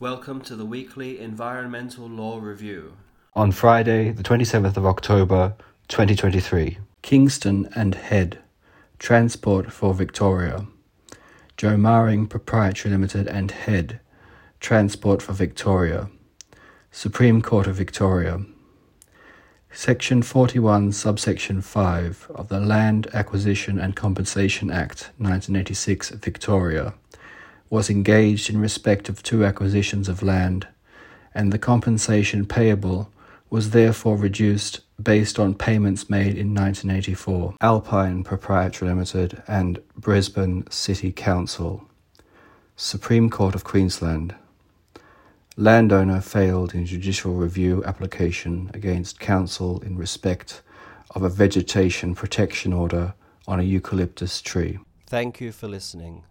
Welcome to the weekly Environmental Law Review. On Friday, the 27th of October, 2023. Kingston and Head Transport for Victoria. Joe Maring Proprietary Limited and Head Transport for Victoria. Supreme Court of Victoria. Section 41, subsection 5 of the Land Acquisition and Compensation Act 1986, Victoria, was engaged in respect of two acquisitions of land, and the compensation payable was therefore reduced based on payments made in 1984. Alpine Proprietary Limited and Brisbane City Council. Supreme Court of Queensland. Landowner failed in judicial review application against council in respect of a vegetation protection order on a eucalyptus tree. Thank you for listening.